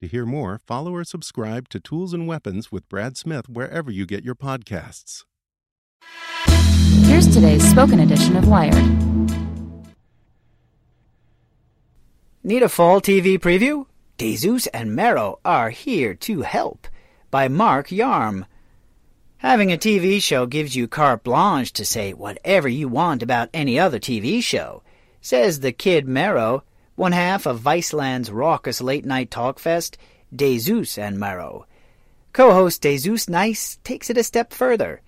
To hear more, follow or subscribe to Tools and Weapons with Brad Smith wherever you get your podcasts. Here's today's spoken edition of Wired. Need a fall TV preview? Desus and Mero are here to help. By Mark Yarm. Having a TV show gives you carte blanche to say whatever you want about any other TV show, says the kid Mero, one half of Viceland's raucous late night talk fest, Desus and Mero. Co host Desus Nice takes it a step further.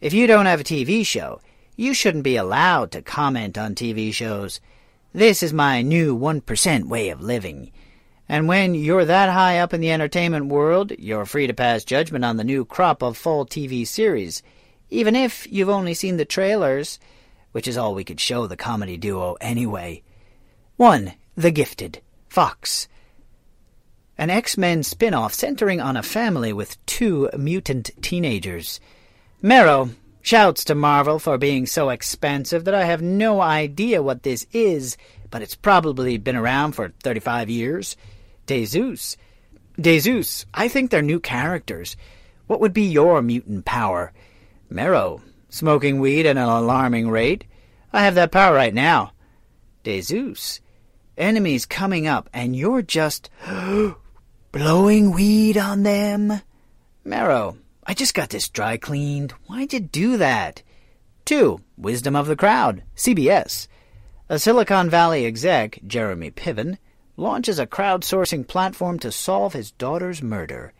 If you don't have a TV show, you shouldn't be allowed to comment on TV shows. This is my new 1% way of living. And when you're that high up in the entertainment world, you're free to pass judgment on the new crop of fall TV series, even if you've only seen the trailers, which is all we could show the comedy duo anyway. 1. The Gifted. Fox. An X Men spin off centering on a family with two mutant teenagers. Mero shouts to Marvel for being so expansive that I have no idea what this is, but it's probably been around for 35 years. Desus. Desus, I think they're new characters. What would be your mutant power? Mero, smoking weed at an alarming rate. I have that power right now. Desus, enemies coming up and you're just blowing weed on them. Mero, I just got this dry cleaned. Why'd you do that? 2. Wisdom of the Crowd, CBS. A Silicon Valley exec, Jeremy Piven, launches a crowdsourcing platform to solve his daughter's murder.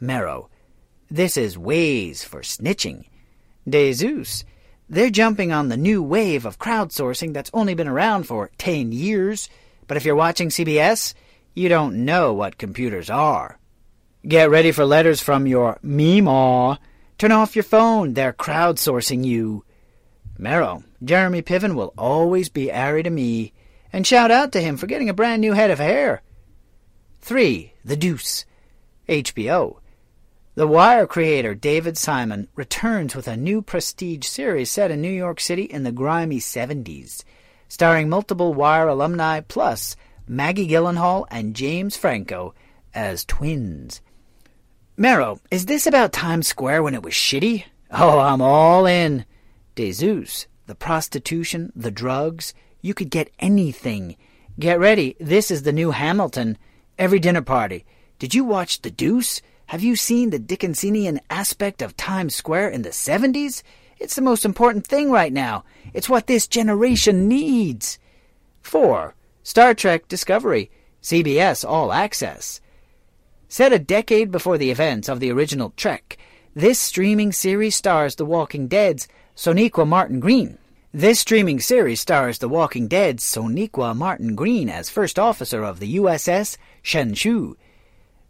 Mero. This is Waze for snitching. Desus. They're jumping on the new wave of crowdsourcing that's only been around for 10 years. But if you're watching CBS, you don't know what computers are. Get ready for letters from your Meemaw. Turn off your phone. They're crowdsourcing you. Mero, Jeremy Piven will always be Ari to me. And shout out to him for getting a brand new head of hair. 3. The Deuce. HBO. The Wire creator David Simon returns with a new prestige series set in New York City in the grimy 70s, starring multiple Wire alumni plus Maggie Gyllenhaal and James Franco as twins. Mero, is this about Times Square when it was shitty? Oh, I'm all in. Desus, the prostitution, the drugs, you could get anything. Get ready, this is the new Hamilton. Every dinner party. Did you watch The Deuce? Have you seen the Dickensian aspect of Times Square in the 70s? It's the most important thing right now. It's what this generation needs. 4. Star Trek Discovery, CBS All Access. Set a decade before the events of the original Trek, this streaming series stars The Walking Dead's Sonequa Martin Green. This streaming series stars The Walking Dead's Sonequa Martin Green as first officer of the USS Shenzhou.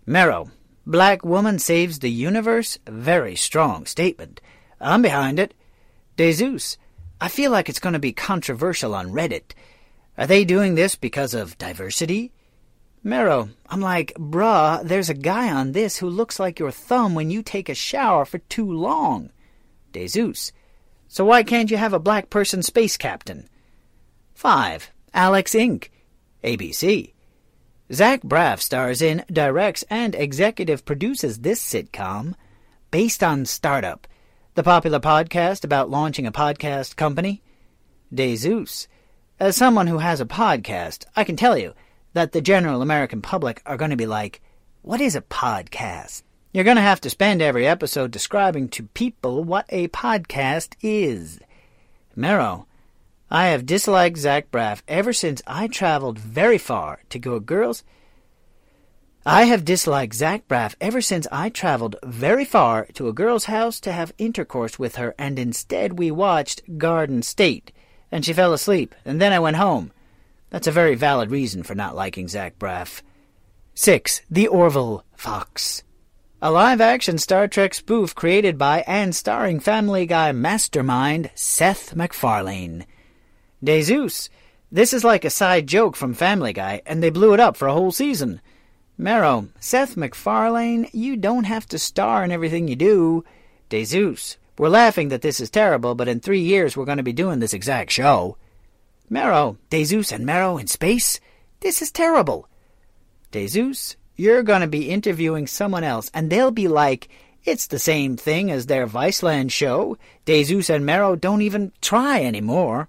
Mero, Black Woman Saves the Universe? Very strong statement. I'm behind it. Desus, I feel like it's going to be controversial on Reddit. Are they doing this because of diversity? Mero, I'm like, bruh, there's a guy on this who looks like your thumb when you take a shower for too long. Desus, so why can't you have a black person space captain? 5. Alex Inc., ABC. Zach Braff stars in, directs, and executive produces this sitcom based on Startup. the popular podcast about launching a podcast company? Desus. As someone who has a podcast, I can tell you that the general American public are going to be like, what is a podcast? You're going to have to spend every episode describing to people what a podcast is. Mero, I have disliked Zach Braff ever since I traveled very far to go girls. I have disliked Zach Braff ever since I traveled very far to a girl's house to have intercourse with her, and instead we watched Garden State, and she fell asleep, and then I went home. That's a very valid reason for not liking Zach Braff. 6. The Orville Fox. A live action Star Trek spoof created by and starring Family Guy mastermind Seth MacFarlane. Desus. This is like a side joke from Family Guy, and they blew it up for a whole season. Mero, Seth MacFarlane, you don't have to star in everything you do. Desus. We're laughing that this is terrible, but in three years we're going to be doing this exact show. Mero, Desus and Mero in space? This is terrible. Desus, you're going to be interviewing someone else, and they'll be like, it's the same thing as their Viceland show. Desus and Mero don't even try anymore.